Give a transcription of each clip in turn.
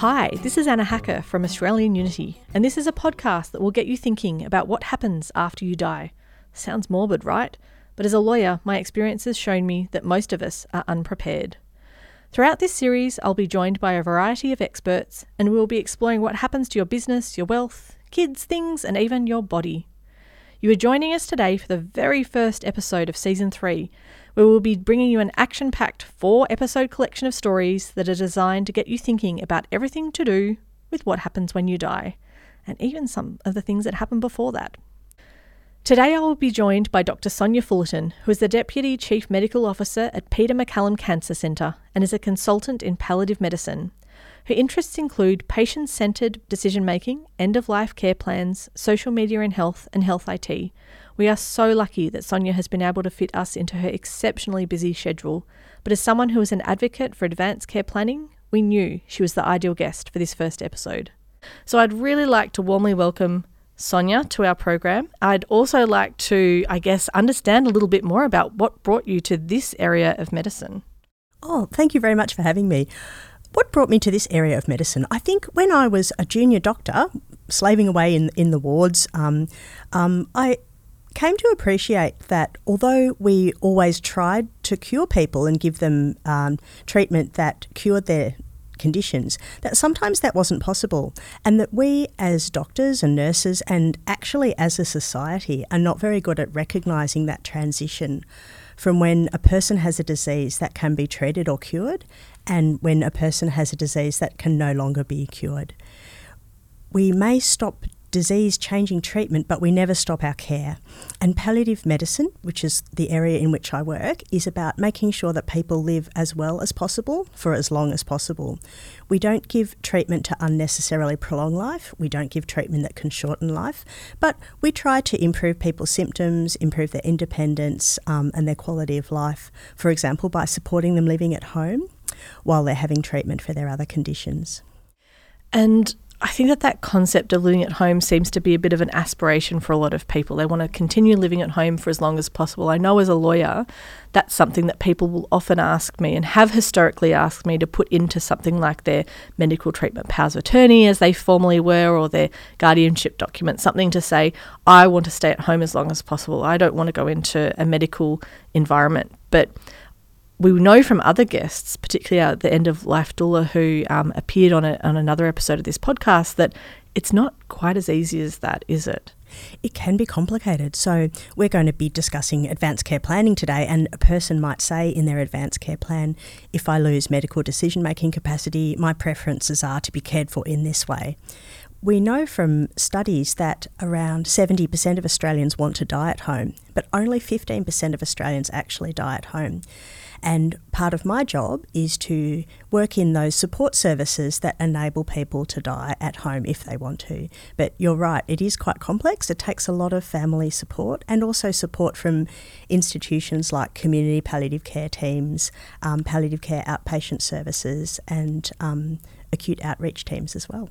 Hi, this is Anna Hacker from Australian Unity, and this is a podcast that will get you thinking about what happens after you die. Sounds morbid, right? But as a lawyer, my experience has shown me that most of us are unprepared. Throughout this series, I'll be joined by a variety of experts, and we will be exploring what happens to your business, your wealth, kids, things, and even your body. You are joining us today for the very first episode of Season 3, we'll be bringing you an action packed four episode collection of stories that are designed to get you thinking about everything to do with what happens when you die, and even some of the things that happen before that. Today, I will be joined by Dr. Sonia Fullerton, who is the Deputy Chief Medical Officer at Peter MacCallum Cancer Centre and is a consultant in palliative medicine. Her interests include patient centred decision making, end of life care plans, social media and health, and health IT. We are so lucky that Sonia has been able to fit us into her exceptionally busy schedule, but as someone who is an advocate for advanced care planning, we knew she was the ideal guest for this first episode. So I'd really like to warmly welcome Sonia to our program. I'd also like to, I guess, understand a little bit more about what brought you to this area of medicine. Oh, thank you very much for having me. What brought me to this area of medicine? I think when I was a junior doctor, slaving away in in the wards, um, um, I came to appreciate that although we always tried to cure people and give them um, treatment that cured their conditions, that sometimes that wasn't possible, and that we as doctors and nurses, and actually as a society, are not very good at recognizing that transition from when a person has a disease that can be treated or cured and when a person has a disease that can no longer be cured. We may stop disease changing treatment, but we never stop our care. And palliative medicine, which is the area in which I work, is about making sure that people live as well as possible for as long as possible. We don't give treatment to unnecessarily prolong life, we don't give treatment that can shorten life, but we try to improve people's symptoms, improve their independence um, and their quality of life, for example, by supporting them living at home while they're having treatment for their other conditions. And I think that that concept of living at home seems to be a bit of an aspiration for a lot of people. They want to continue living at home for as long as possible. I know as a lawyer, that's something that people will often ask me and have historically asked me to put into something like their medical treatment powers of attorney, as they formerly were, or their guardianship document, something to say, I want to stay at home as long as possible. I don't want to go into a medical environment. But we know from other guests, particularly at the end of life doula who um, appeared on, a, on another episode of this podcast, that it's not quite as easy as that, is it? It can be complicated. So, we're going to be discussing advanced care planning today, and a person might say in their advanced care plan, if I lose medical decision making capacity, my preferences are to be cared for in this way. We know from studies that around 70% of Australians want to die at home, but only 15% of Australians actually die at home. And part of my job is to work in those support services that enable people to die at home if they want to. But you're right, it is quite complex. It takes a lot of family support and also support from institutions like community palliative care teams, um, palliative care outpatient services, and um, acute outreach teams as well.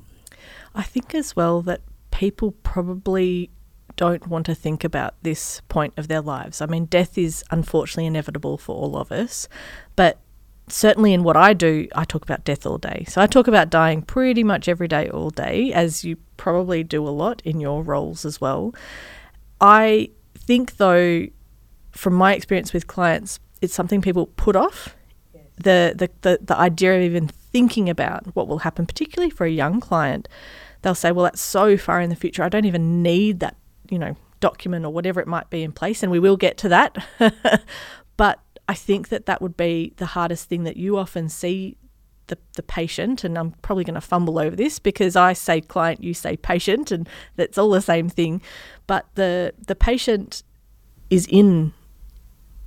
I think as well that people probably don't want to think about this point of their lives. I mean, death is unfortunately inevitable for all of us, but certainly in what I do, I talk about death all day. So I talk about dying pretty much every day, all day, as you probably do a lot in your roles as well. I think, though, from my experience with clients, it's something people put off. Yes. The, the, the, the idea of even thinking about what will happen, particularly for a young client, they'll say, well, that's so far in the future. I don't even need that you know, document or whatever it might be in place, and we will get to that. but I think that that would be the hardest thing that you often see the, the patient, and I'm probably going to fumble over this because I say client, you say patient, and that's all the same thing. But the the patient is in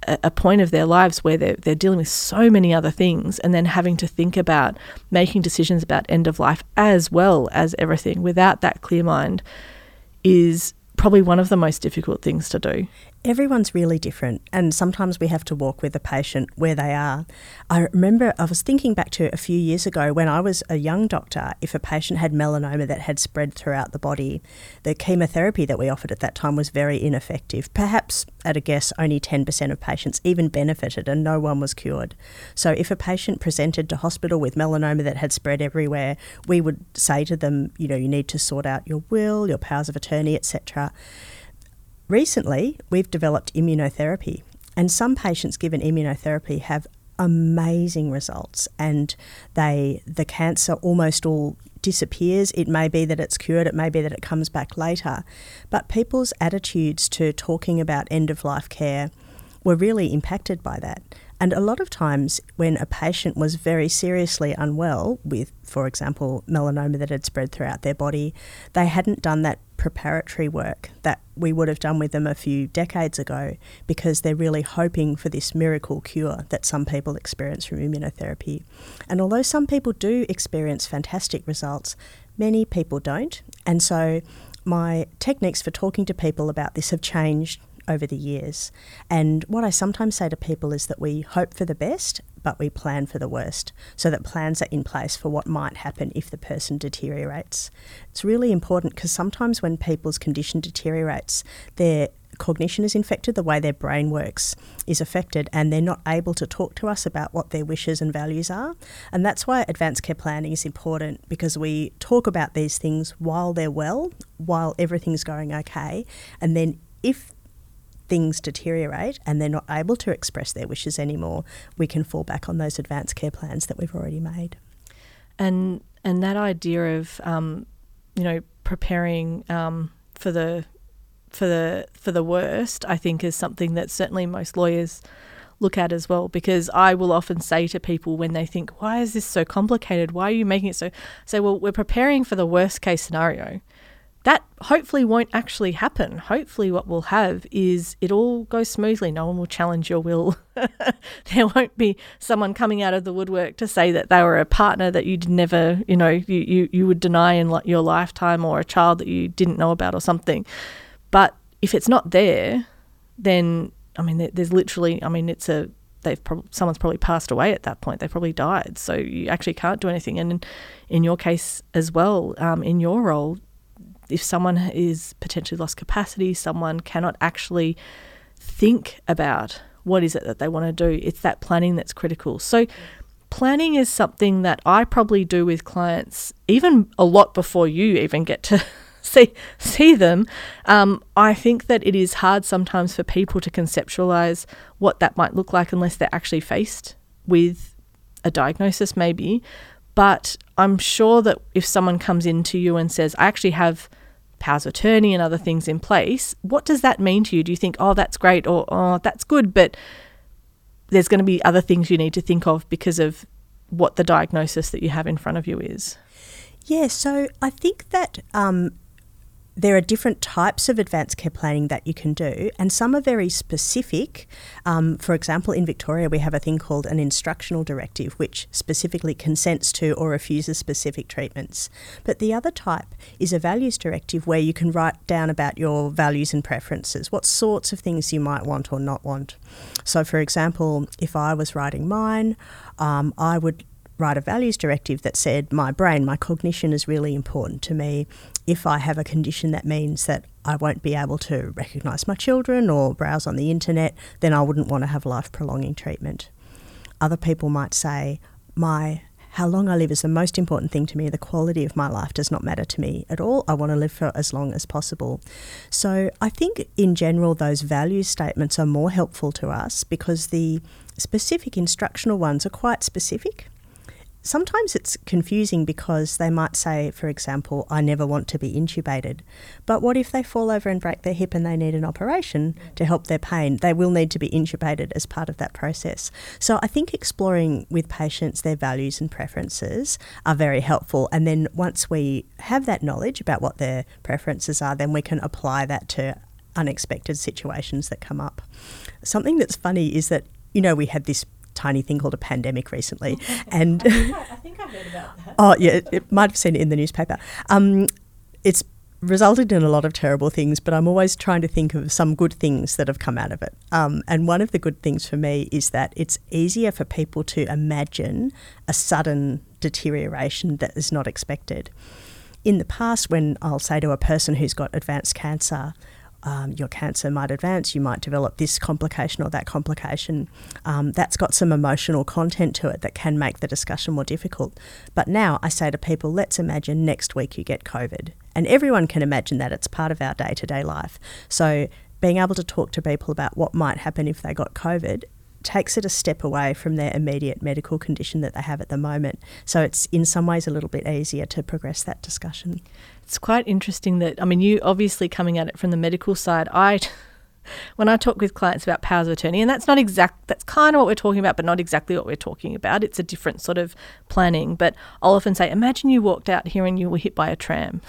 a, point of their lives where they're, they're dealing with so many other things and then having to think about making decisions about end of life as well as everything without that clear mind is probably one of the most difficult things to do. Everyone's really different, and sometimes we have to walk with the patient where they are. I remember I was thinking back to a few years ago when I was a young doctor, if a patient had melanoma that had spread throughout the body, the chemotherapy that we offered at that time was very ineffective. Perhaps, at a guess, only 10% of patients even benefited and no one was cured. So, if a patient presented to hospital with melanoma that had spread everywhere, we would say to them, you know, you need to sort out your will, your powers of attorney, etc. Recently, we've developed immunotherapy, and some patients given immunotherapy have amazing results and they the cancer almost all disappears. It may be that it's cured it may be that it comes back later but people's attitudes to talking about end of life care were really impacted by that and a lot of times, when a patient was very seriously unwell with, for example, melanoma that had spread throughout their body, they hadn't done that preparatory work that we would have done with them a few decades ago because they're really hoping for this miracle cure that some people experience from immunotherapy. And although some people do experience fantastic results, many people don't. And so, my techniques for talking to people about this have changed over the years. And what I sometimes say to people is that we hope for the best, but we plan for the worst, so that plans are in place for what might happen if the person deteriorates. It's really important because sometimes when people's condition deteriorates, their cognition is infected, the way their brain works is affected, and they're not able to talk to us about what their wishes and values are. And that's why advanced care planning is important because we talk about these things while they're well, while everything's going okay, and then if things deteriorate and they're not able to express their wishes anymore, we can fall back on those advanced care plans that we've already made. And and that idea of um, you know preparing um, for the for the for the worst, I think, is something that certainly most lawyers look at as well. Because I will often say to people when they think, "Why is this so complicated? Why are you making it so?" Say, "Well, we're preparing for the worst case scenario." That hopefully won't actually happen. Hopefully, what we'll have is it all goes smoothly. No one will challenge your will. there won't be someone coming out of the woodwork to say that they were a partner that you'd never, you know, you, you, you would deny in your lifetime or a child that you didn't know about or something. But if it's not there, then, I mean, there's literally, I mean, it's a, they've prob- someone's probably passed away at that point. They probably died, so you actually can't do anything. And in, in your case as well, um, in your role, if someone is potentially lost capacity, someone cannot actually think about what is it that they want to do, it's that planning that's critical. So, planning is something that I probably do with clients even a lot before you even get to see see them. Um, I think that it is hard sometimes for people to conceptualize what that might look like unless they're actually faced with a diagnosis, maybe. But I'm sure that if someone comes into you and says, I actually have powers of attorney and other things in place, what does that mean to you? Do you think, oh, that's great or oh, that's good, but there's going to be other things you need to think of because of what the diagnosis that you have in front of you is? Yeah, so I think that um, there are different types of advanced care planning that you can do, and some are very specific. Um, for example, in Victoria, we have a thing called an instructional directive, which specifically consents to or refuses specific treatments. But the other type is a values directive where you can write down about your values and preferences, what sorts of things you might want or not want. So, for example, if I was writing mine, um, I would write a values directive that said, My brain, my cognition is really important to me. If I have a condition that means that I won't be able to recognise my children or browse on the internet, then I wouldn't want to have life prolonging treatment. Other people might say, My how long I live is the most important thing to me. The quality of my life does not matter to me at all. I want to live for as long as possible. So I think in general, those value statements are more helpful to us because the specific instructional ones are quite specific sometimes it's confusing because they might say, for example, I never want to be intubated. But what if they fall over and break their hip and they need an operation to help their pain? They will need to be intubated as part of that process. So I think exploring with patients their values and preferences are very helpful. And then once we have that knowledge about what their preferences are, then we can apply that to unexpected situations that come up. Something that's funny is that, you know, we had this tiny thing called a pandemic recently, and I think I, I think I heard about that. oh yeah, it, it, might have seen it in the newspaper. Um, it's resulted in a lot of terrible things, but I'm always trying to think of some good things that have come out of it. Um, and one of the good things for me is that it's easier for people to imagine a sudden deterioration that is not expected. In the past, when I'll say to a person who's got advanced cancer, um, your cancer might advance, you might develop this complication or that complication. Um, that's got some emotional content to it that can make the discussion more difficult. But now I say to people, let's imagine next week you get COVID. And everyone can imagine that it's part of our day to day life. So being able to talk to people about what might happen if they got COVID takes it a step away from their immediate medical condition that they have at the moment. So it's in some ways a little bit easier to progress that discussion. It's quite interesting that, I mean, you obviously coming at it from the medical side, I. When I talk with clients about powers of attorney, and that's not exact, that's kind of what we're talking about, but not exactly what we're talking about. It's a different sort of planning. But I'll often say, imagine you walked out here and you were hit by a tram.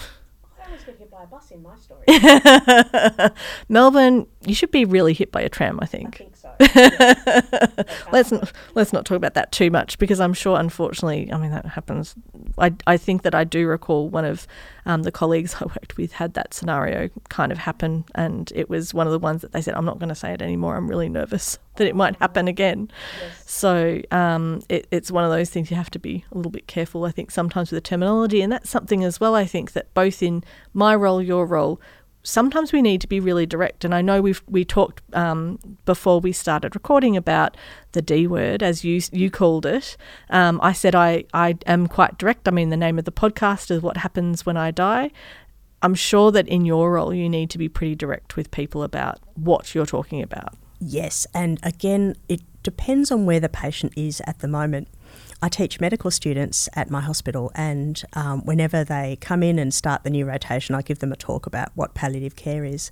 I got hit by a bus in my story. Melbourne, you should be really hit by a tram, I think. I think so. let's not, let's not talk about that too much because I'm sure, unfortunately, I mean that happens. I, I think that I do recall one of um, the colleagues I worked with had that scenario kind of happen, and it was one of the ones that they said, "I'm not going to say it anymore. I'm really nervous that it might happen again." Yes. So um, it, it's one of those things you have to be a little bit careful. I think sometimes with the terminology, and that's something as well. I think that both in my role, your role, sometimes we need to be really direct. And I know we've we talked um, before we started recording about the D word, as you you called it. Um, I said I I am quite direct. I mean, the name of the podcast is "What Happens When I Die." I'm sure that in your role, you need to be pretty direct with people about what you're talking about. Yes, and again, it depends on where the patient is at the moment. I teach medical students at my hospital, and um, whenever they come in and start the new rotation, I give them a talk about what palliative care is.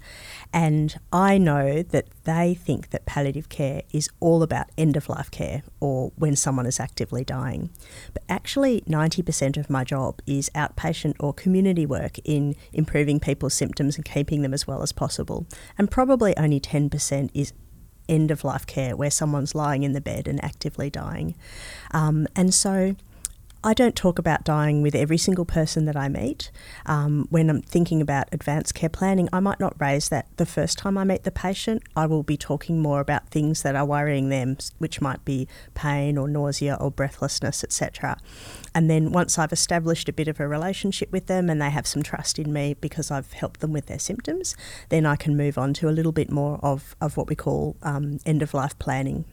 And I know that they think that palliative care is all about end of life care or when someone is actively dying. But actually, 90% of my job is outpatient or community work in improving people's symptoms and keeping them as well as possible. And probably only 10% is end of life care where someone's lying in the bed and actively dying. Um, and so I don't talk about dying with every single person that I meet. Um, when I'm thinking about advanced care planning, I might not raise that the first time I meet the patient. I will be talking more about things that are worrying them, which might be pain or nausea or breathlessness, etc. And then once I've established a bit of a relationship with them and they have some trust in me because I've helped them with their symptoms, then I can move on to a little bit more of, of what we call um, end of life planning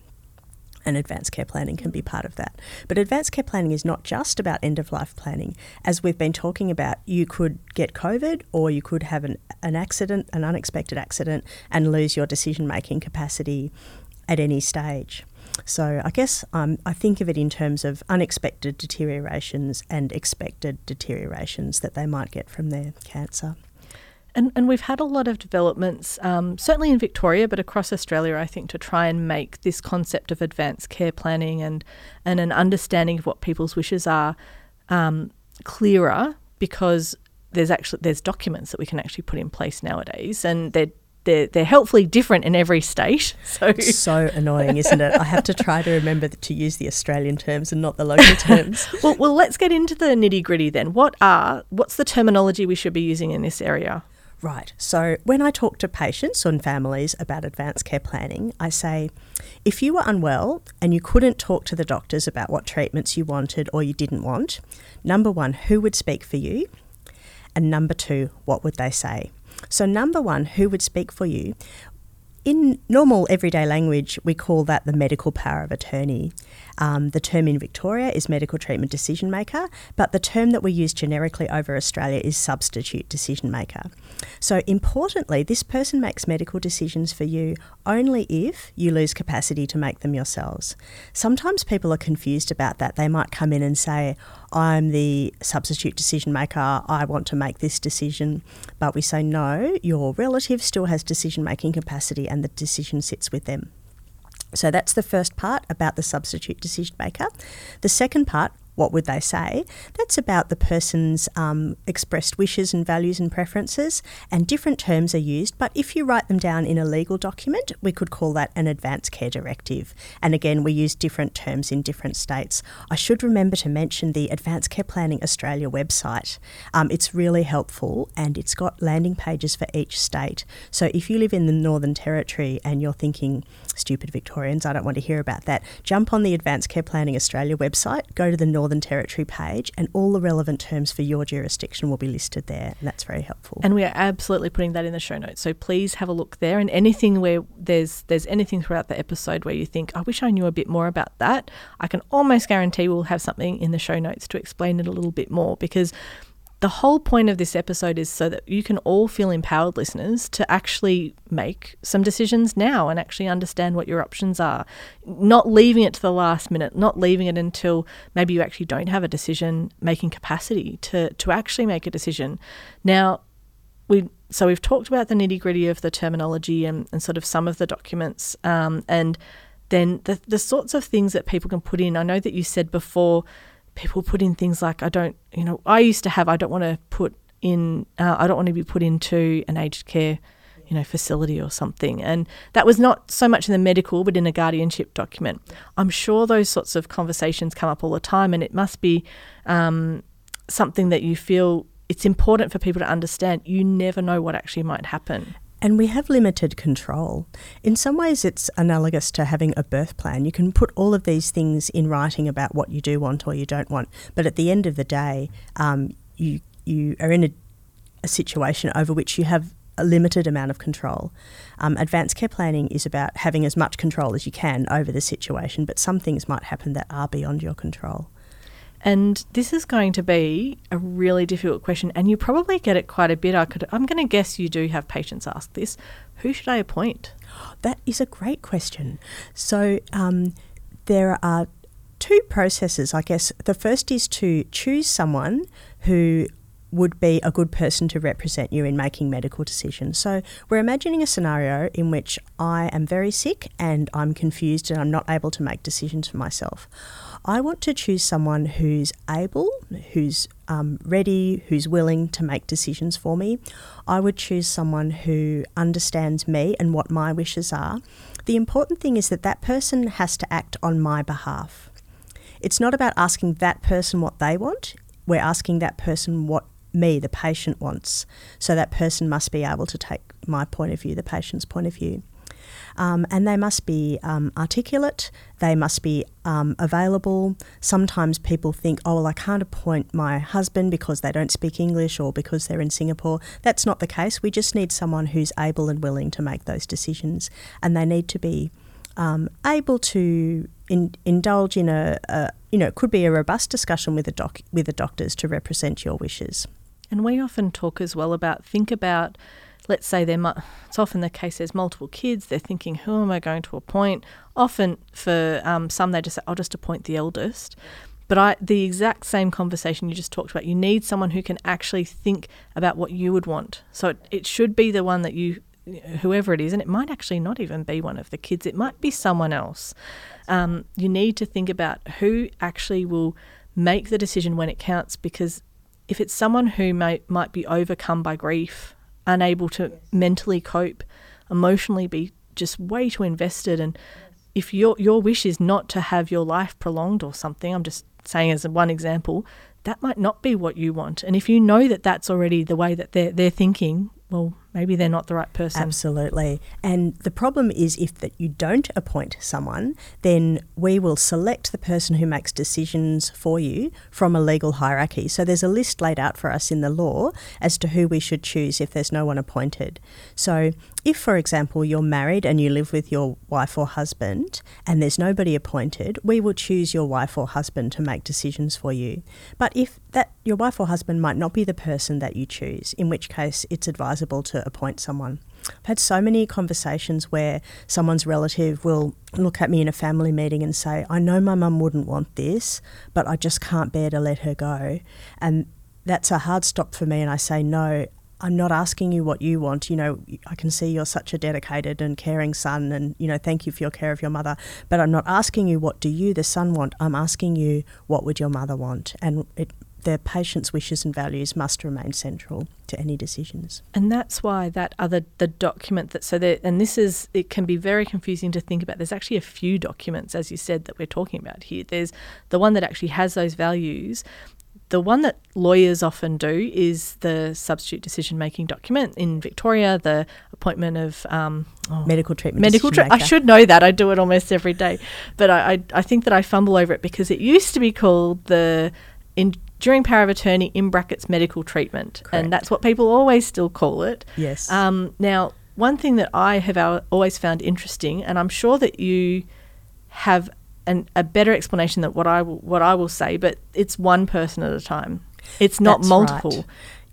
and advanced care planning can be part of that. But advanced care planning is not just about end of life planning. As we've been talking about, you could get COVID or you could have an, an accident, an unexpected accident, and lose your decision making capacity at any stage. So I guess um, I think of it in terms of unexpected deteriorations and expected deteriorations that they might get from their cancer. And, and we've had a lot of developments, um, certainly in Victoria, but across Australia, I think, to try and make this concept of advanced care planning and, and an understanding of what people's wishes are um, clearer because there's actually there's documents that we can actually put in place nowadays and they're they're, they're helpfully different in every state. So so annoying, isn't it? I have to try to remember to use the Australian terms and not the local terms. well, well, let's get into the nitty gritty then. What are what's the terminology we should be using in this area? Right. So when I talk to patients and families about advanced care planning, I say if you were unwell and you couldn't talk to the doctors about what treatments you wanted or you didn't want, number one, who would speak for you? And number two, what would they say? So, number one, who would speak for you? In normal everyday language, we call that the medical power of attorney. Um, the term in Victoria is medical treatment decision maker, but the term that we use generically over Australia is substitute decision maker. So, importantly, this person makes medical decisions for you only if you lose capacity to make them yourselves. Sometimes people are confused about that. They might come in and say, I'm the substitute decision maker, I want to make this decision. But we say, no, your relative still has decision making capacity and the decision sits with them. So that's the first part about the substitute decision maker. The second part, what would they say? That's about the person's um, expressed wishes and values and preferences, and different terms are used. But if you write them down in a legal document, we could call that an advance care directive. And again, we use different terms in different states. I should remember to mention the Advanced Care Planning Australia website. Um, it's really helpful and it's got landing pages for each state. So if you live in the Northern Territory and you're thinking, stupid Victorians, I don't want to hear about that, jump on the Advanced Care Planning Australia website, go to the Northern Territory page, and all the relevant terms for your jurisdiction will be listed there. And that's very helpful. And we are absolutely putting that in the show notes. So please have a look there. And anything where there's there's anything throughout the episode where you think, I wish I knew a bit more about that, I can almost guarantee we'll have something in the show notes to explain it a little bit more because the whole point of this episode is so that you can all feel empowered, listeners, to actually make some decisions now and actually understand what your options are. Not leaving it to the last minute, not leaving it until maybe you actually don't have a decision making capacity to, to actually make a decision. Now, we so we've talked about the nitty gritty of the terminology and, and sort of some of the documents um, and then the, the sorts of things that people can put in. I know that you said before people put in things like I don't, you know, I used to have I don't want to put in, uh, I don't want to be put into an aged care, you know, facility or something, and that was not so much in the medical, but in a guardianship document. I'm sure those sorts of conversations come up all the time, and it must be um, something that you feel it's important for people to understand. You never know what actually might happen. And we have limited control. In some ways, it's analogous to having a birth plan. You can put all of these things in writing about what you do want or you don't want, but at the end of the day, um, you you are in a, a, situation over which you have a limited amount of control. Um, advanced care planning is about having as much control as you can over the situation, but some things might happen that are beyond your control. And this is going to be a really difficult question, and you probably get it quite a bit. I could, I'm going to guess you do have patients ask this. Who should I appoint? That is a great question. So um, there are two processes, I guess. The first is to choose someone who would be a good person to represent you in making medical decisions. So, we're imagining a scenario in which I am very sick and I'm confused and I'm not able to make decisions for myself. I want to choose someone who's able, who's um, ready, who's willing to make decisions for me. I would choose someone who understands me and what my wishes are. The important thing is that that person has to act on my behalf. It's not about asking that person what they want, we're asking that person what me, the patient, wants. So that person must be able to take my point of view, the patient's point of view. Um, and they must be um, articulate, they must be um, available. Sometimes people think, oh, well, I can't appoint my husband because they don't speak English or because they're in Singapore. That's not the case. We just need someone who's able and willing to make those decisions, and they need to be um, able to in, indulge in a, a, you know, it could be a robust discussion with the doc with the doctors to represent your wishes. And we often talk as well about think about let's say there it's often the case there's multiple kids they're thinking who am i going to appoint often for um, some they just say i'll just appoint the eldest but I, the exact same conversation you just talked about, you need someone who can actually think about what you would want. So it, it should be the one that you, whoever it is, and it might actually not even be one of the kids, it might be someone else. Um, you need to think about who actually will make the decision when it counts because if it's someone who may, might be overcome by grief unable to mentally cope, emotionally be just way too invested. And if your your wish is not to have your life prolonged or something, I'm just saying as one example, that might not be what you want. And if you know that that's already the way that they're they're thinking, well, maybe they're not the right person. Absolutely. And the problem is if that you don't appoint someone, then we will select the person who makes decisions for you from a legal hierarchy. So there's a list laid out for us in the law as to who we should choose if there's no one appointed. So if, for example, you're married and you live with your wife or husband and there's nobody appointed, we will choose your wife or husband to make decisions for you. But if that your wife or husband might not be the person that you choose, in which case it's advisable to appoint someone. I've had so many conversations where someone's relative will look at me in a family meeting and say, I know my mum wouldn't want this, but I just can't bear to let her go. And that's a hard stop for me. And I say, no, I'm not asking you what you want. You know, I can see you're such a dedicated and caring son, and you know, thank you for your care of your mother. But I'm not asking you what do you, the son, want. I'm asking you what would your mother want, and it, the patient's wishes and values must remain central to any decisions. And that's why that other the document that so there and this is it can be very confusing to think about. There's actually a few documents, as you said, that we're talking about here. There's the one that actually has those values, the one that lawyers often do is the substitute decision making document. In Victoria, the appointment of um, oh, medical treatment. Medical treatment. I should know that. I do it almost every day, but I, I, I think that I fumble over it because it used to be called the enduring power of attorney in brackets medical treatment, Correct. and that's what people always still call it. Yes. Um, now, one thing that I have always found interesting, and I'm sure that you have an, a better explanation than what I will, what I will say, but it's one person at a time. It's not That's multiple. Right.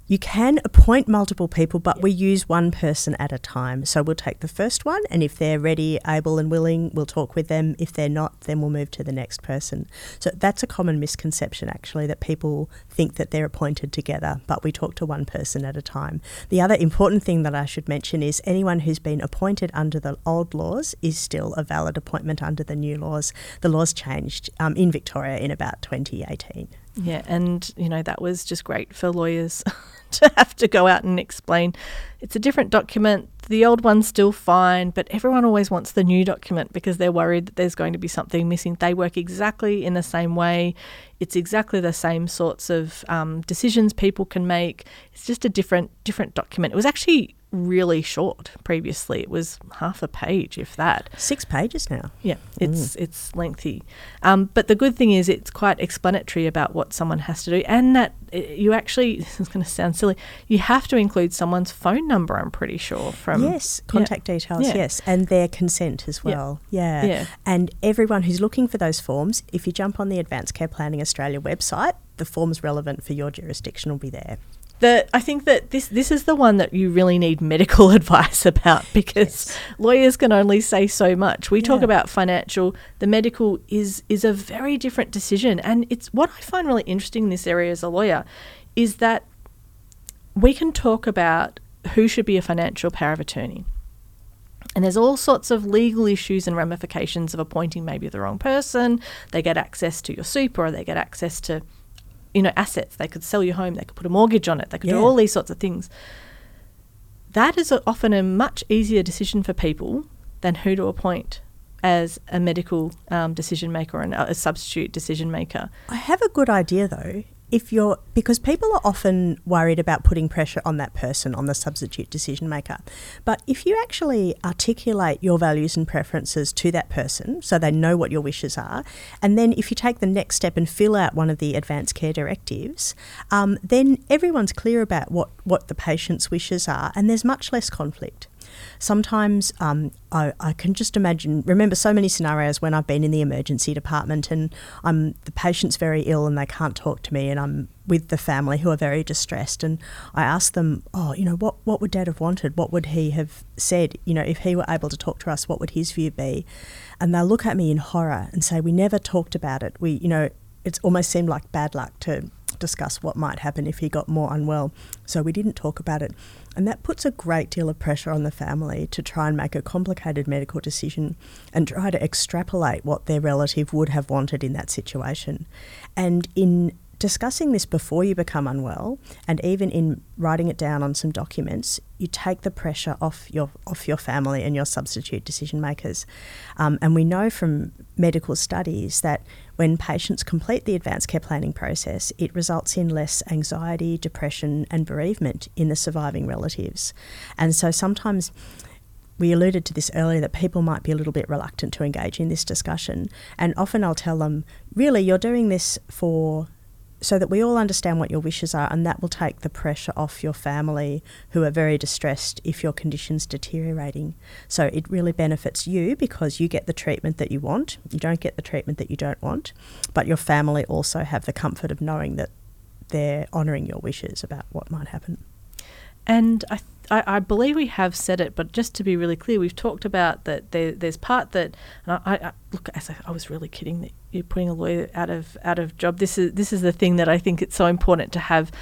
You can appoint multiple people, but yep. we use one person at a time. So we'll take the first one, and if they're ready, able, and willing, we'll talk with them. If they're not, then we'll move to the next person. So that's a common misconception, actually, that people think that they're appointed together, but we talk to one person at a time. The other important thing that I should mention is anyone who's been appointed under the old laws is still a valid appointment under the new laws. The laws changed um, in Victoria in about 2018. Yeah, and you know that was just great for lawyers to have to go out and explain. It's a different document. The old one's still fine, but everyone always wants the new document because they're worried that there's going to be something missing. They work exactly in the same way. It's exactly the same sorts of um, decisions people can make. It's just a different different document. It was actually really short previously. It was half a page, if that. Six pages now. Yeah, it's mm. it's lengthy. Um, but the good thing is it's quite explanatory about what someone has to do, and that you actually this is going to sound silly. You have to include someone's phone number. I'm pretty sure from yes, contact yeah. details. Yeah. Yes, and their consent as well. Yeah. yeah, yeah. And everyone who's looking for those forms, if you jump on the Advanced Care Planning Australia website, the forms relevant for your jurisdiction will be there the I think that this this is the one that you really need medical advice about because yes. lawyers can only say so much. We yeah. talk about financial, the medical is is a very different decision and it's what I find really interesting in this area as a lawyer is that we can talk about who should be a financial power of attorney. And there's all sorts of legal issues and ramifications of appointing maybe the wrong person. They get access to your super or they get access to you know, assets. They could sell your home, they could put a mortgage on it, they could yeah. do all these sorts of things. That is a, often a much easier decision for people than who to appoint as a medical um, decision maker and a substitute decision maker. I have a good idea though if you're because people are often worried about putting pressure on that person on the substitute decision maker. But if you actually articulate your values and preferences to that person so they know what your wishes are and then if you take the next step and fill out one of the advanced care directives um, then everyone's clear about what, what the patient's wishes are and there's much less conflict sometimes um, I, I, can just imagine, remember so many scenarios when I've been in the emergency department and I'm, the patient's very ill and they can't talk to me and I'm with the family who are very distressed and I ask them, oh, you know, what, what would dad have wanted? What would he have said? You know, if he were able to talk to us, what would his view be? And they'll look at me in horror and say, we never talked about it. We, you know, it's almost seemed like bad luck to discuss what might happen if he got more unwell. So we didn't talk about it. And that puts a great deal of pressure on the family to try and make a complicated medical decision and try to extrapolate what their relative would have wanted in that situation. And in discussing this before you become unwell and even in writing it down on some documents, you take the pressure off your off your family and your substitute decision makers. Um, and we know from medical studies that when patients complete the advanced care planning process, it results in less anxiety, depression, and bereavement in the surviving relatives. And so sometimes we alluded to this earlier that people might be a little bit reluctant to engage in this discussion. And often I'll tell them, really, you're doing this for so that we all understand what your wishes are, and that will take the pressure off your family who are very distressed if your condition's deteriorating. So it really benefits you because you get the treatment that you want, you don't get the treatment that you don't want, but your family also have the comfort of knowing that they're honouring your wishes about what might happen. And I, th- I, I, believe we have said it, but just to be really clear, we've talked about that there, there's part that, I, I, look, I, I was really kidding you're putting a lawyer out of out of job. This is this is the thing that I think it's so important to have.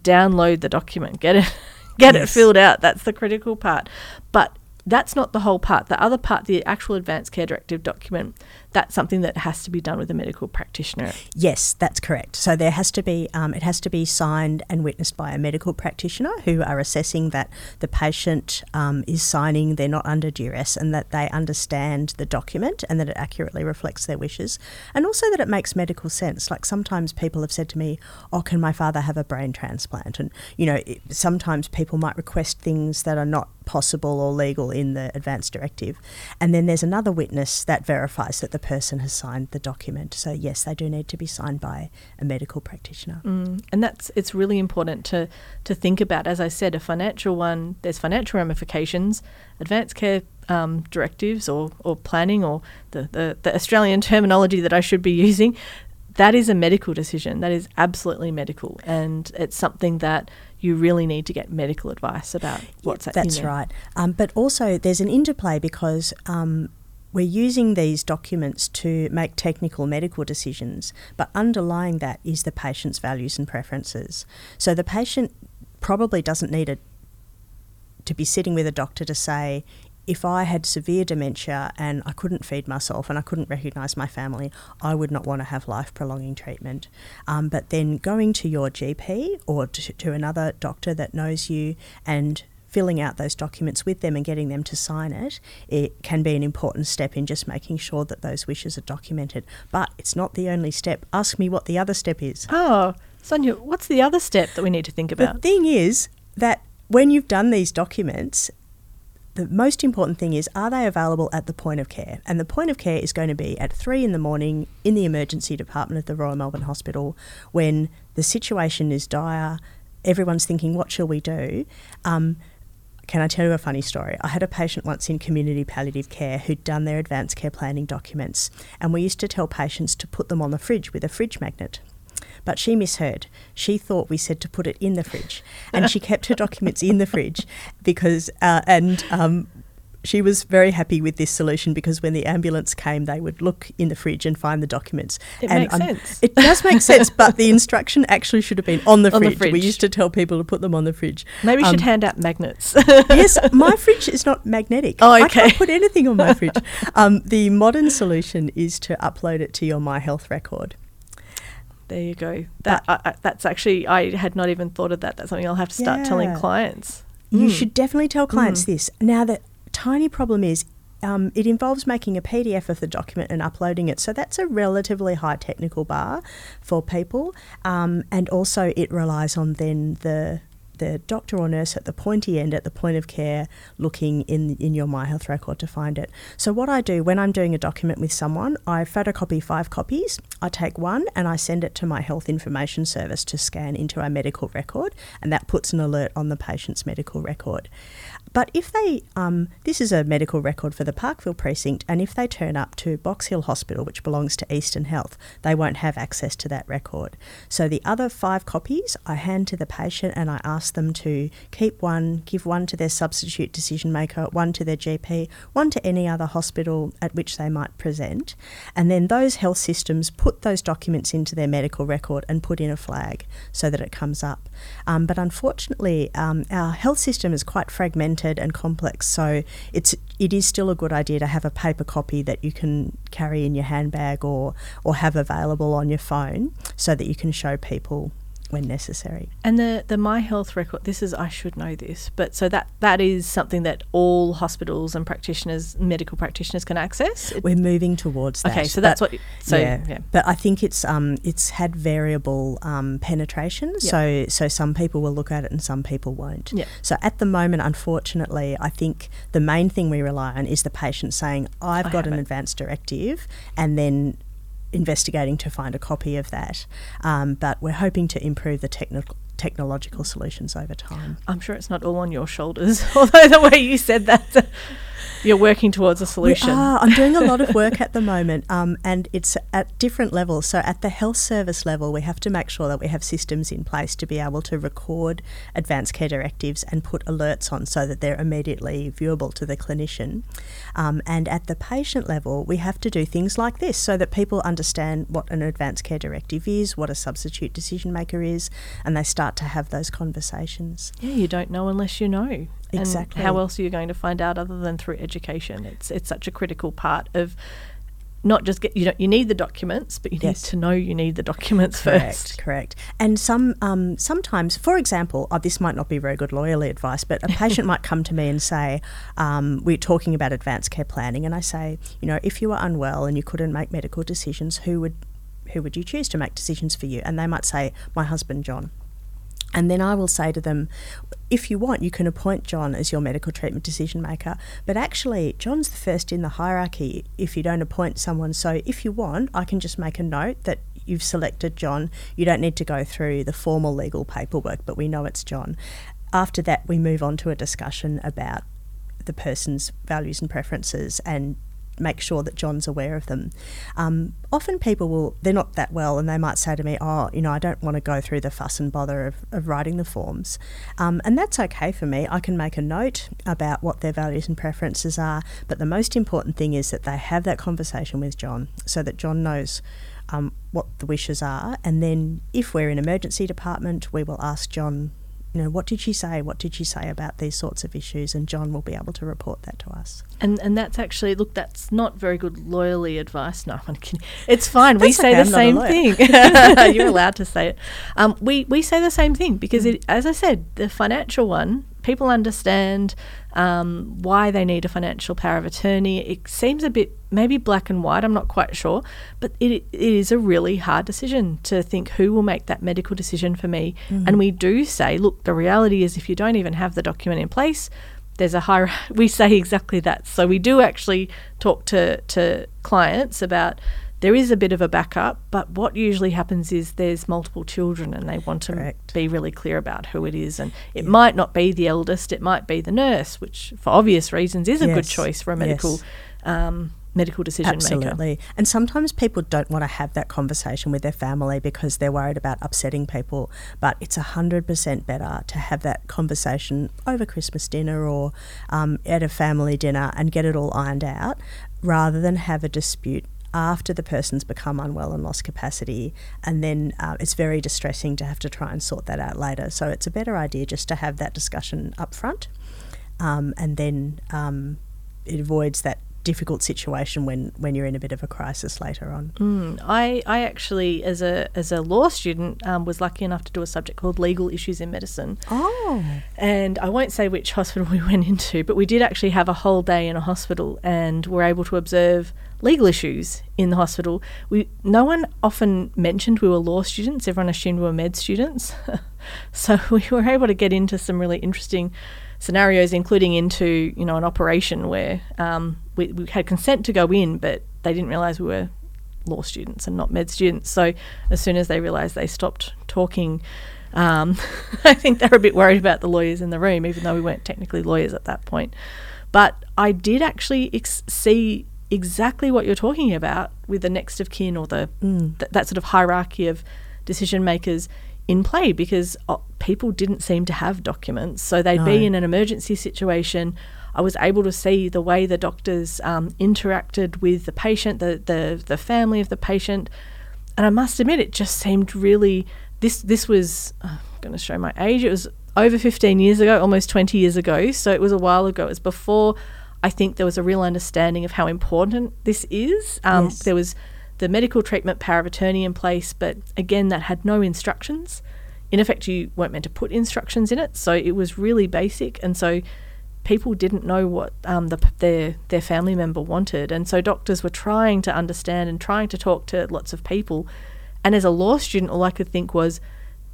Download the document, get it, get it filled out. That's the critical part. But that's not the whole part. The other part, the actual advanced care directive document, that's something that has to be done with a medical practitioner. Yes, that's correct. So there has to be um, it has to be signed and witnessed by a medical practitioner who are assessing that the patient um, is signing, they're not under duress, and that they understand the document and that it accurately reflects their wishes, and also that it makes medical sense. Like sometimes people have said to me, "Oh, can my father have a brain transplant?" And you know, it, sometimes people might request things that are not possible or legal in the advance directive. And then there's another witness that verifies that the person has signed the document. So yes, they do need to be signed by a medical practitioner. Mm, and that's it's really important to to think about. As I said, a financial one. There's financial ramifications, advanced care um, directives, or or planning, or the, the the Australian terminology that I should be using. That is a medical decision. That is absolutely medical, and it's something that you really need to get medical advice about what's in That's right. Um, but also there's an interplay because um, we're using these documents to make technical medical decisions, but underlying that is the patient's values and preferences. So the patient probably doesn't need a, to be sitting with a doctor to say, if I had severe dementia and I couldn't feed myself and I couldn't recognise my family, I would not want to have life prolonging treatment. Um, but then going to your GP or to, to another doctor that knows you and filling out those documents with them and getting them to sign it, it can be an important step in just making sure that those wishes are documented. But it's not the only step. Ask me what the other step is. Oh, Sonia, what's the other step that we need to think about? The thing is that when you've done these documents, the most important thing is are they available at the point of care? And the point of care is going to be at three in the morning in the emergency department of the Royal Melbourne Hospital when the situation is dire. Everyone's thinking, what shall we do? Um, can I tell you a funny story? I had a patient once in community palliative care who'd done their advanced care planning documents, and we used to tell patients to put them on the fridge with a fridge magnet. But she misheard. She thought we said to put it in the fridge, and she kept her documents in the fridge because, uh, and um, she was very happy with this solution because when the ambulance came, they would look in the fridge and find the documents. It and makes sense. It does make sense, but the instruction actually should have been on the, On the fridge. We used to tell people to put them on the fridge. Maybe we should Um, hand out magnets. yes, my fridge is not magnetic. Oh, okay. I can't put anything on my fridge. Um, the modern solution is to upload it to your My Health record. There you go. That I, that's actually I had not even thought of that. That's something I'll have to start telling clients. You Mm. should definitely tell clients this. Now, the tiny problem is um, it involves making a PDF of the document and uploading it. So that's a relatively high technical bar for people. Um, and also, it relies on then the the doctor or nurse at the pointy end at the point of care looking in in your my health record to find it. So what i do when i'm doing a document with someone i photocopy five copies i take one and i send it to my health information service to scan into our medical record and that puts an alert on the patient's medical record but if they, um, this is a medical record for the Parkville precinct, and if they turn up to Box Hill Hospital, which belongs to Eastern Health, they won't have access to that record. So the other five copies I hand to the patient and I ask them to keep one, give one to their substitute decision maker, one to their GP, one to any other hospital at which they might present. And then those health systems put those documents into their medical record and put in a flag so that it comes up. Um, but unfortunately, um, our health system is quite fragmented and complex, so it's it is still a good idea to have a paper copy that you can carry in your handbag or or have available on your phone so that you can show people when necessary. And the the My Health record. This is I should know this, but so that that is something that all hospitals and practitioners, medical practitioners, can access. We're moving towards that. okay, so that's but- what. So yeah. yeah. but I think it's um it's had variable um, penetration. So so some people will look at it and some people won't. Yeah. So at the moment, unfortunately, I think the main thing we rely on is the patient saying, "I've I got an it." advance directive," and then investigating to find a copy of that. Um, but we're hoping to improve the technical technological solutions over time. I'm sure it's not all on your shoulders. Although the way you said that, You're working towards a solution. I'm doing a lot of work at the moment, um, and it's at different levels. So, at the health service level, we have to make sure that we have systems in place to be able to record advanced care directives and put alerts on so that they're immediately viewable to the clinician. Um, and at the patient level, we have to do things like this so that people understand what an advanced care directive is, what a substitute decision maker is, and they start to have those conversations. Yeah, you don't know unless you know. Exactly. And how else are you going to find out other than through education? It's it's such a critical part of not just get you know you need the documents, but you Yes. need to know you need the documents Correct, first. correct. And some um, sometimes, for example, oh, this might not be very good lawyerly advice, but a patient might come to me and say, um, "We're talking about advanced care planning," and I say, you know, if you were unwell and you couldn't make medical decisions, who would who would you choose to make decisions for you? And they might say, my husband, John. And then I will say to them, if you want, you can appoint John as your medical treatment decision maker. But actually, John's the first in the hierarchy if you don't appoint someone. So if you want, I can just make a note that you've selected John. You don't need to go through the formal legal paperwork, but we know it's John. After that, we move on to a discussion about the person's values and preferences and make sure that John's aware of them. Um, often people will, they're not that well and they might say to me, oh, you know, I don't want to go through the fuss and bother of, of writing the forms. Um, and that's okay for me. I can make a note about what their values and preferences are. But the most important thing is that they have that conversation with John so that John knows um, what the wishes are. And then if we're in emergency department, we will ask John, you know, what did she say? What did she say about these sorts of issues? And John will be able to report that to us. And and that's actually look, that's not very good lawyerly advice. No, I'm kidding. It's fine. we say okay, the same thing. You're allowed to say it. Um, we we say the same thing because it, as I said, the financial one, people understand um, why they need a financial power of attorney. It seems a bit maybe black and white. I'm not quite sure, but it it is a really hard decision to think who will make that medical decision for me. And we do say, look, the reality is if you don't even have the document in place there's a higher we say exactly that so we do actually talk to to clients about there is a bit of a backup but what usually happens is there's multiple children and they want to Correct. be really clear about who it is and it might not be the eldest it might be the nurse which for obvious reasons is a good choice for a medical yes. um, medical decision maker Absolutely. And sometimes people don't want to have that conversation with their family because they're worried about upsetting people. But it's 100% better to have that conversation over Christmas dinner or um, at a family dinner and get it all ironed out rather than have a dispute after the person's become unwell and lost capacity. And then uh, it's very distressing to have to try and sort that out later. So it's a better idea just to have that discussion up front. Um, and then um, it avoids that difficult situation when, when you're in a bit of a crisis later on. Mm, I, I actually, as a as a law student, um, was lucky enough to do a subject called legal issues in medicine. Oh, And I won't say which hospital we went into, but we did actually have a whole day in a hospital and were able to observe legal issues in the hospital. We no one often mentioned we were law students. Everyone assumed we were med students. so we were able to get into some really interesting scenarios, including into you know an operation where um, we, we had consent to go in, but they didn't realise we were law students and not med students. So as soon as they realised, they stopped talking. Um, I think they were a bit worried about the lawyers in the room, even though we weren't technically lawyers at that point. But I did actually ex- see exactly what you're talking about with the next of kin or the th- that sort of hierarchy of decision makers in play because uh, people didn't seem to have documents. So they'd No. be in an emergency situation. I was able to see the way the doctors um, interacted with the patient, the, the the family of the patient, and I must admit, it just seemed really. This this was uh, I'm going to show my age. It was over 15 years ago, almost 20 years ago. So it was a while ago. It was before I think there was a real understanding of how important this is. Um, Yes. There was the medical treatment power of attorney in place, but again, that had no instructions. In effect, you weren't meant to put instructions in it, so it was really basic, and so people didn't know what um, the, their their family member wanted, and so doctors were trying to understand and trying to talk to lots of people. And as a law student, all I could think was,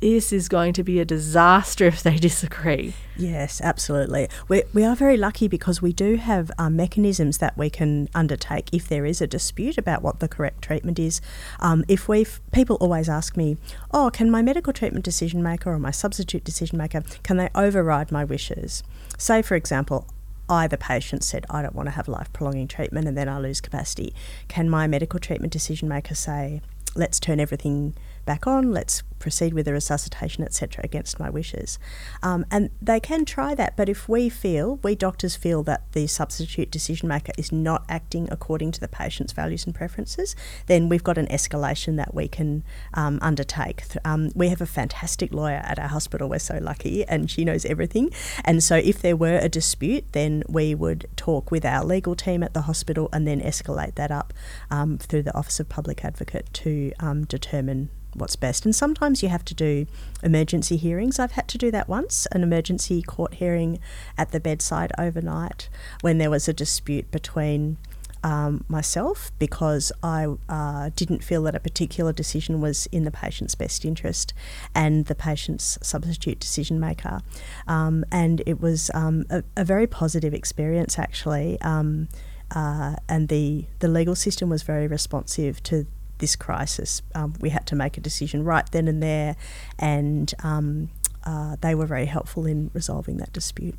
this is going to be a disaster if they disagree. Yes, absolutely. We, we are very lucky because we do have um, mechanisms that we can undertake if there is a dispute about what the correct treatment is. Um, if we people always ask me, "Oh, can my medical treatment decision maker or my substitute decision maker can they override my wishes?" Say, for example, I, the patient, said, I don't want to have life prolonging treatment and then I lose capacity, can my medical treatment decision maker say, let's turn everything back on, let's proceed with the resuscitation, etc., against my wishes. Um, and they can try that, but if we feel, we doctors feel that the substitute decision maker is not acting according to the patient's values and preferences, then we've got an escalation that we can um, undertake. Um, we have a fantastic lawyer at our hospital, we're so lucky, and she knows everything. And so if there were a dispute, then we would talk with our legal team at the hospital and then escalate that up um, through the Office of Public Advocate to um, determine what's best. And sometimes you have to do emergency hearings. I've had to do that once an emergency court hearing at the bedside overnight when there was a dispute between um, myself because I uh, didn't feel that a particular decision was in the patient's best interest and the patient's substitute decision maker. Um, and it was um, a, a, very positive experience actually. Um, uh, and the, the legal system was very responsive to this crisis. Um, we had to make a decision right then and there, and um, uh, they were very helpful in resolving that dispute.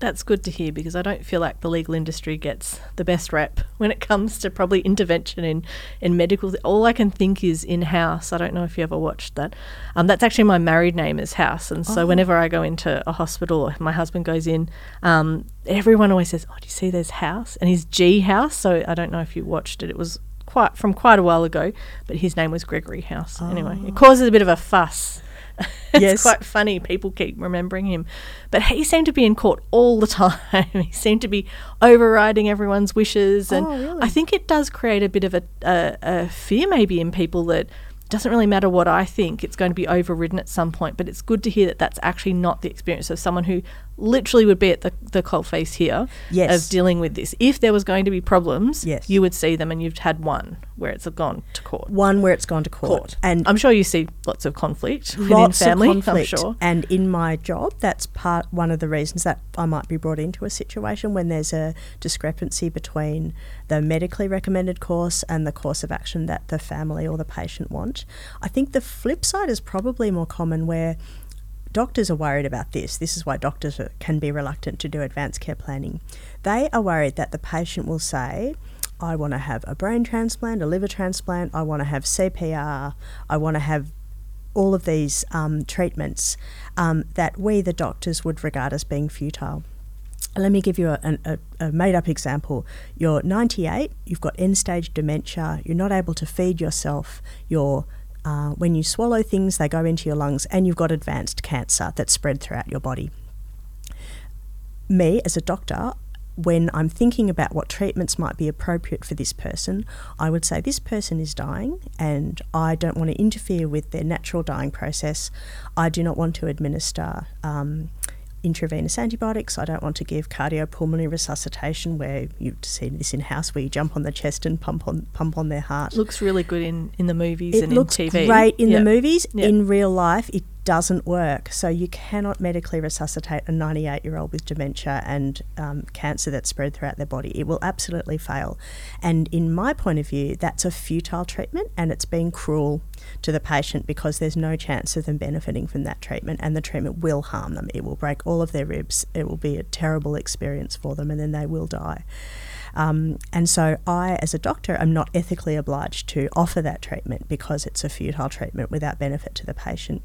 That's good to hear because I don't feel like the legal industry gets the best rep when it comes to probably intervention in, in medical. All I can think is in house. I don't know if you ever watched that. Um, that's actually my married name is House. And so oh. whenever I go into a hospital or my husband goes in, um, everyone always says, Oh, do you see there's House? And he's G House. So I don't know if you watched it. It was quite from quite a while ago, but his name was Gregory House. Oh. Anyway, it ah. causes a bit of a fuss. it's yes. quite funny. People keep remembering him. But he seemed to be in court all the time. he seemed to be overriding everyone's wishes. And oh, really? I think it does create a bit of a, a, a fear maybe in people that doesn't really matter what I think, it's going to be overridden at some point. But it's good to hear that that's actually not the experience of someone who literally would be at the, the face here yes. of dealing with this. If there was going to be problems, yes. you would see them, and you've had one where it's gone to court. One where it's gone to court. court. And I'm sure you see lots of conflict lots within family. Of conflict. I'm sure. And in my job, that's part one of the reasons that I might be brought into a situation when there's a discrepancy between the medically recommended course and the course of action that the family or the patient want. I think the flip side is probably more common where doctors are worried about this. This is why doctors can be reluctant to do advanced care planning. They are worried that the patient will say, I want to have a brain transplant, a liver transplant, I want to have CPR, I want to have all of these um, treatments um, that we, the doctors, would regard as being futile. Let me give you a, a, a made up example. You're 98, you've got end stage dementia, you're not able to feed yourself, you're uh, when you swallow things, they go into your lungs, and you've got advanced cancer that's spread throughout your body. Me, as a doctor, when I'm thinking about what treatments might be appropriate for this person, I would say this person is dying and I don't want to interfere with their natural dying process. I do not want to administer um, intravenous antibiotics. I don't want to give cardiopulmonary resuscitation where you've seen this in house where you jump on the chest and pump on pump on their heart. Looks really good in, in the movies it and in TV. Great in yep. the movies. Yep. In real life, it doesn't work. So you cannot medically resuscitate a 98 year old with dementia and um, cancer that's spread throughout their body. It will absolutely fail. And in my point of view, that's a futile treatment and it's being cruel to the patient because there's no chance of them benefiting from that treatment and the treatment will harm them. It will break all of their ribs. It will be a terrible experience for them and then they will die. Um, and so I, as a doctor, am not ethically obliged to offer that treatment because it's a futile treatment without benefit to the patient.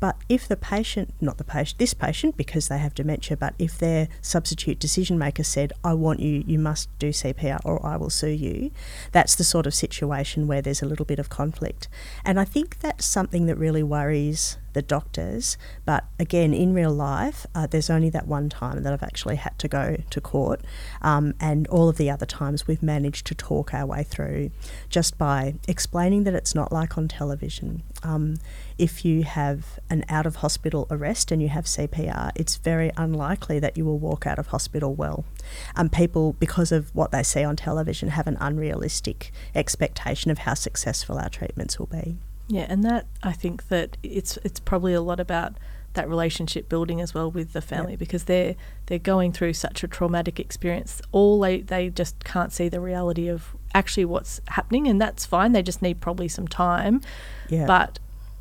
But if the patient, not the patient, this patient, because they have dementia, but if their substitute decision maker said, I want you, you must do CPR or I will sue you, that's the sort of situation where there's a little bit of conflict. And I think that's something that really worries the doctors. But again, in real life, uh, there's only that one time that I've actually had to go to court. Um, and all of the other times we've managed to talk our way through just by explaining that it's not like on television. Um, if you have an out of hospital arrest and you have CPR, it's very unlikely that you will walk out of hospital well. Um, people, because of what they see on television, have an unrealistic expectation of how successful our treatments will be. Yeah, and that I think that it's it's probably a lot about that relationship building as well with the family yep. because they're they're going through such a traumatic experience. All they they just can't see the reality of actually what's happening, and that's fine. They just need probably some time. Yeah. But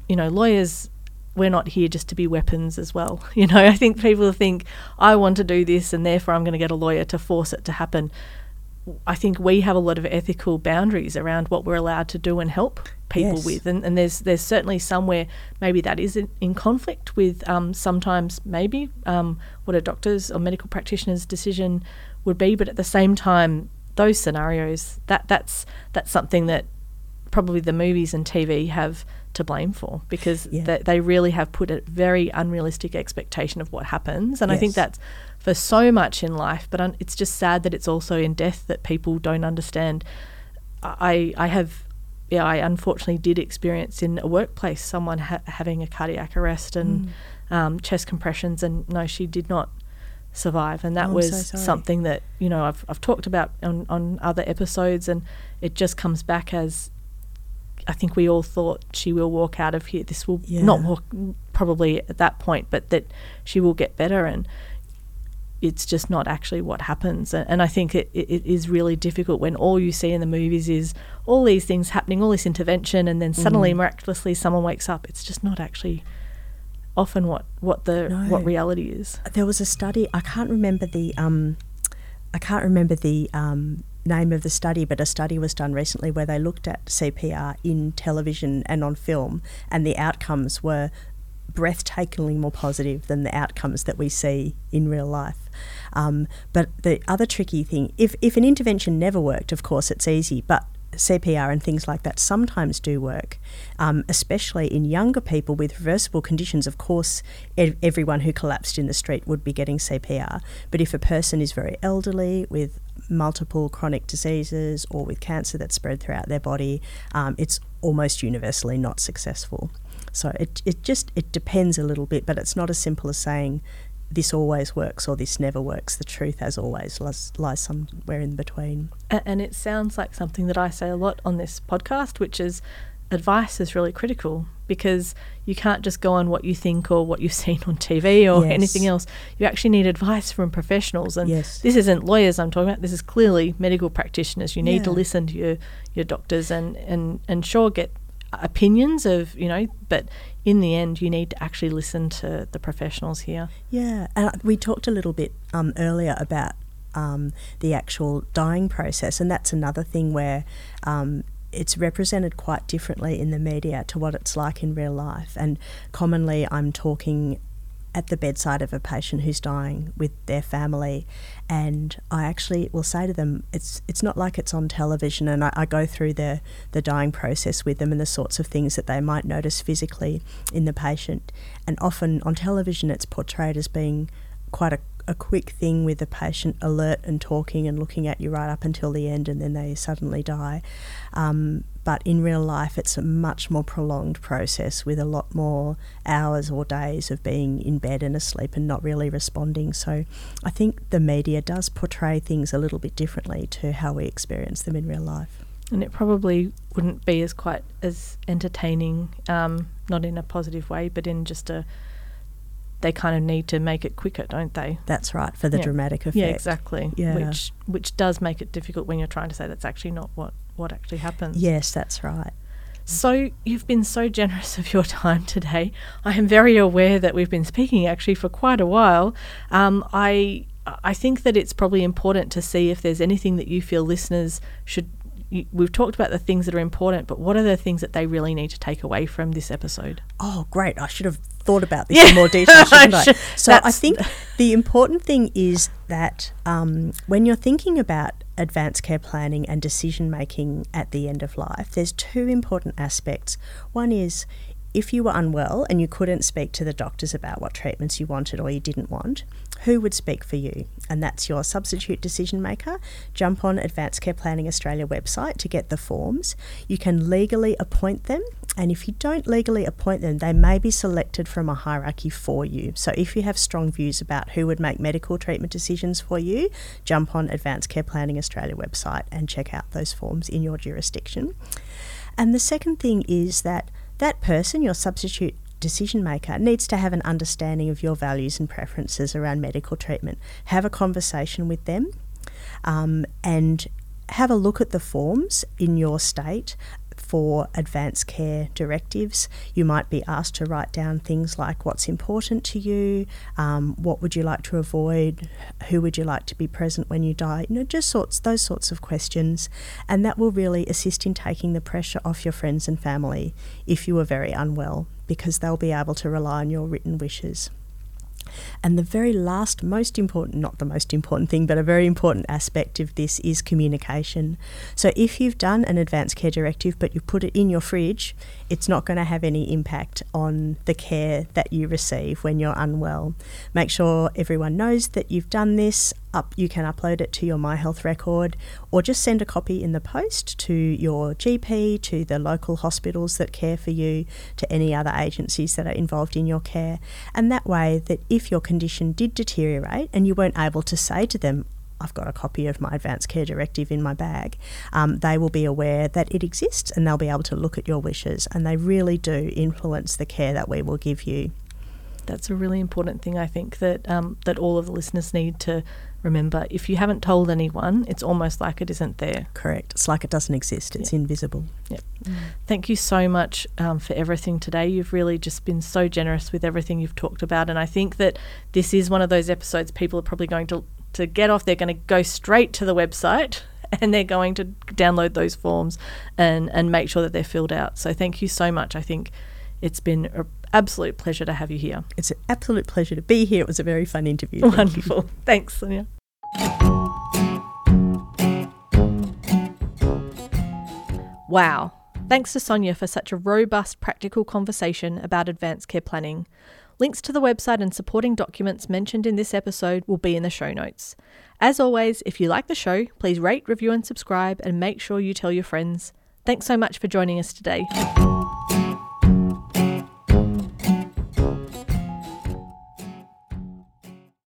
you know, lawyers we're not here just to be weapons as well. You know, I think people think I want to do this and therefore I'm going to get a lawyer to force it to happen. I think we have a lot of ethical boundaries around what we're allowed to do and help people Yes. with, and, and there's there's certainly somewhere maybe that is in, in conflict with um, sometimes maybe um, what a doctor's or medical practitioner's decision would be, but at the same time, those scenarios that that's that's something that probably the movies and TV have to blame for because Yeah. they, they really have put a very unrealistic expectation of what happens. And I think that's for so much in life, but un- it's just sad that it's also in death that people don't understand. I, I have, yeah, I unfortunately did experience in a workplace someone ha- having a cardiac arrest and Mm. um, chest compressions, and no, she did not survive. And that Oh, I'm was so something that, you know, I've, I've talked about on, on other episodes, and it just comes back as I think we all thought she will walk out of here. This will not walk probably at that point, but that she will get better. And it's just not actually what happens. A- And I think it, it, it is really difficult when all you see in the movies is all these things happening, all this intervention, and then suddenly Mm. miraculously someone wakes up. It's just not actually often what, what the what reality is. there was a study. I can't remember the um, I can't remember the um, name of the study, but a study was done recently where they looked at CPR in television and on film, and the outcomes were breathtakingly more positive than the outcomes that we see in real life. Um, but the other tricky thing, if if an intervention never worked, of course it's easy, but CPR and things like that sometimes do work, um, especially in younger people with reversible conditions. Of course, ev- everyone who collapsed in the street would be getting CPR. But if a person is very elderly with multiple chronic diseases or with cancer that's spread throughout their body, um, it's almost universally not successful. So it, it just it depends a little bit, but it's not as simple as saying this always works or this never works. The truth, as always, lies, lies somewhere in between. And it sounds like something that I say a lot on this podcast, which is advice is really critical because you can't just go on what you think or what you've seen on TV or Yes. anything else. You actually need advice from professionals. And Yes. this isn't lawyers I'm talking about, this is clearly medical practitioners. You need to listen to your, your doctors and, and, and sure get opinions of, you know, but in the end, you need to actually listen to the professionals here. Yeah, and we talked a little bit um, earlier about um, the actual dying process, and that's another thing where um, it's represented quite differently in the media to what it's like in real life. And commonly, I'm talking at the bedside of a patient who's dying with their family, and I actually will say to them, "It's it's not like it's on television." And I, I go through the the dying process with them and the sorts of things that they might notice physically in the patient. And often on television, it's portrayed as being quite a a quick thing with the patient alert and talking and looking at you right up until the end, and then they suddenly die. Um, but in real life, it's a much more prolonged process with a lot more hours or days of being in bed and asleep and not really responding. So I think the media does portray things a little bit differently to how we experience them in real life. and it probably wouldn't be as quite as entertaining, um, not in a positive way, but in just a. They kind of need to make it quicker, don't they? That's right, for the Yeah. dramatic effect. Yeah, exactly. Yeah. Which which does make it difficult when you're trying to say that's actually not what what actually happens. Yes, that's right. So you've been so generous of your time today. I am very aware that we've been speaking actually for quite a while. Um, I I think that it's probably important to see if there's anything that you feel listeners should. We've talked about the things that are important, but what are the things that they really need to take away from this episode? Oh, great. I should have thought about this Yeah. in more detail, shouldn't I? So I think the important thing is that um, when you're thinking about advanced care planning and decision making at the end of life, there's two important aspects. One is if you were unwell and you couldn't speak to the doctors about what treatments you wanted or you didn't want, who would speak for you? And that's your substitute decision maker. Jump on Advanced Care Planning Australia website to get the forms. You can legally appoint them, and if you don't legally appoint them, they may be selected from a hierarchy for you. So if you have strong views about who would make medical treatment decisions for you, jump on Advanced Care Planning Australia website and check out those forms in your jurisdiction. And the second thing is that that person, your substitute decision maker, needs to have an understanding of your values and preferences around medical treatment. Have a conversation with them um, and have a look at the forms in your state for advanced care directives. You might be asked to write down things like what's important to you, um, what would you like to avoid, who would you like to be present when you die, you know, just sorts those sorts of questions, and that will really assist in taking the pressure off your friends and family if you are very unwell, because they'll be able to rely on your written wishes. And the very last, most important, not the most important thing, but a very important aspect of this is communication. So if you've done an advanced care directive but you put it in your fridge, it's not going to have any impact on the care that you receive when you're unwell. Make sure everyone knows that you've done this. Up, you can upload it to your My Health record, or just send a copy in the post to your GP, to the local hospitals that care for you, to any other agencies that are involved in your care. And that way, that if your condition did deteriorate and you weren't able to say to them, I've got a copy of my advanced care directive in my bag, um, they will be aware that it exists and they'll be able to look at your wishes. And they really do influence the care that we will give you. That's a really important thing. I think that um, that all of the listeners need to remember. If you haven't told anyone, it's almost like it isn't there. Correct. It's like it doesn't exist. It's Yeah. invisible. Yep. Thank you so much um, for everything today. You've really just been so generous with everything you've talked about, and I think that this is one of those episodes people are probably going to to get off. They're going to go straight to the website. And they're going to download those forms and, and make sure that they're filled out. So, thank you so much. I think it's been an absolute pleasure to have you here. It's an absolute pleasure to be here. It was a very fun interview. Wonderful. Thanks, Sonia. Wow. Thanks to Sonia for such a robust, practical conversation about advanced care planning. Links to the website and supporting documents mentioned in this episode will be in the show notes. As always, if you like the show, please rate, review, and subscribe, and make sure you tell your friends. Thanks so much for joining us today.